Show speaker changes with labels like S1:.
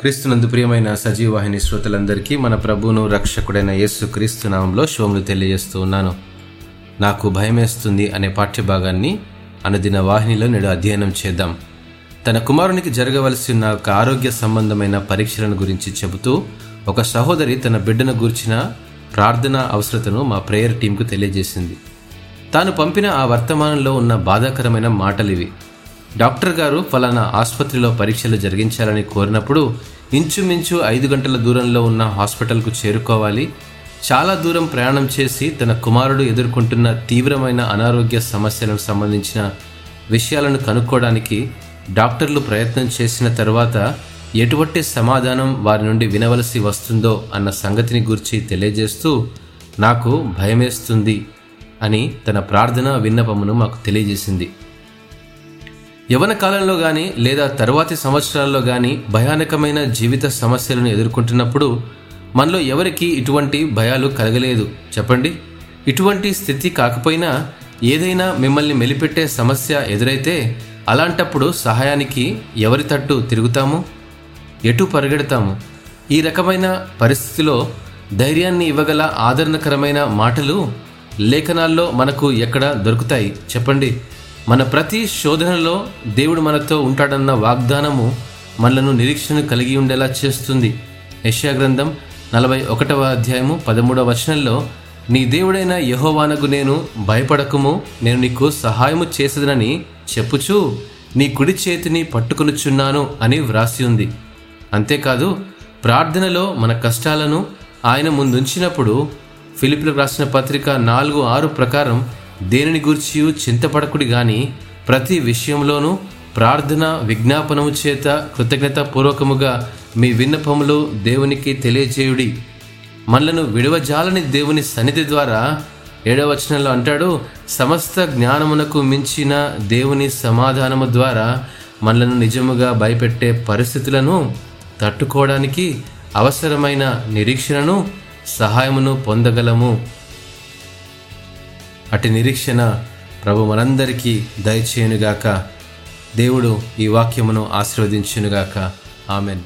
S1: క్రీస్తునందు ప్రియమైన సజీవాహిని శ్రోతలందరికీ మన ప్రభువును రక్షకుడైన యేసు క్రీస్తు నామంలో శోములు తెలియజేస్తూ ఉన్నాను. నాకు భయమేస్తుంది అనే పాఠ్యభాగాన్ని అనుదిన వాహినిలో నేడు అధ్యయనం చేద్దాం. తన కుమారునికి జరగవలసి ఉన్న ఒక ఆరోగ్య సంబంధమైన పరీక్షలను గురించి చెబుతూ ఒక సహోదరి తన బిడ్డను గూర్చిన ప్రార్థన అవసరతను మా ప్రేయర్ టీంకు తెలియజేసింది. తాను పంపిన ఆ వర్తమానంలో ఉన్న బాధాకరమైన మాటలివి. డాక్టర్ గారు ఫలానా ఆసుపత్రిలో పరీక్షలు జరిగించాలని కోరినప్పుడు ఇంచుమించు ఐదు గంటల దూరంలో ఉన్న హాస్పిటల్కు చేరుకోవాలి. చాలా దూరం ప్రయాణం చేసి తన కుమారుడు ఎదుర్కొంటున్న తీవ్రమైన అనారోగ్య సమస్యలకు సంబంధించిన విషయాలను కనుక్కోవడానికి డాక్టర్లు ప్రయత్నం చేసిన తర్వాత ఎటువంటి సమాధానం వారి నుండి వినవలసి వస్తుందో అన్న సంగతిని గురించి తెలియజేస్తూ నాకు భయమేస్తుంది అని తన ప్రార్థన విన్నపమును మాకు తెలియజేసింది. యవన కాలంలో కానీ లేదా తరువాతి సంవత్సరాల్లో కానీ భయానకమైన జీవిత సమస్యలను ఎదుర్కొంటున్నప్పుడు మనలో ఎవరికి ఇటువంటి భయాలు కలగలేదు? చెప్పండి. ఇటువంటి స్థితి కాకపోయినా ఏదైనా మిమ్మల్ని మెలిపెట్టే సమస్య ఎదురైతే అలాంటప్పుడు సహాయానికి ఎవరి తట్టు తిరుగుతాము? ఎటు పరిగెడతాము? ఈ రకమైన పరిస్థితిలో ధైర్యాన్ని ఇవ్వగల ఆదరణకరమైన మాటలు లేఖనాల్లో మనకు ఎక్కడ దొరుకుతాయి? చెప్పండి. మన ప్రతి శోధనలో దేవుడు మనతో ఉంటాడన్న వాగ్దానము మనలను నిరీక్షణ కలిగి ఉండేలా చేస్తుంది. యెషయా గ్రంథం నలభై ఒకటవ అధ్యాయము పదమూడవ వచనంలో నీ దేవుడైన యహోవానకు నేను భయపడకము నేను నీకు సహాయము చేసేదనని చెప్పుచూ నీ కుడి చేతిని పట్టుకొనుచున్నాను అని వ్రాసి ఉంది. అంతేకాదు ప్రార్థనలో మన కష్టాలను ఆయన ముందుంచినప్పుడు ఫిలిపిలకు రాసిన పత్రిక నాలుగు ఆరు ప్రకారం దేనిని గూర్చి చింతపడకుడి గాని ప్రతి విషయంలోనూ ప్రార్థన విజ్ఞాపనము చేత కృతజ్ఞత పూర్వకముగా మీ విన్నపములు దేవునికి తెలియజేయుడి మనలను విడవజాలని దేవుని సన్నిధి ద్వారా ఏడవ వచనంలో అంటాడు సమస్త జ్ఞానమునకు మించిన దేవుని సమాధానము ద్వారా మనలను నిజముగా భయపెట్టే పరిస్థితులను తట్టుకోవడానికి అవసరమైన నిరీక్షణను సహాయమును పొందగలము. అటు నిరీక్షణ ప్రభు మనందరికీ దయచేయునుగాక. దేవుడు ఈ వాక్యమును ఆశీర్వదించునుగాక. ఆమెన్.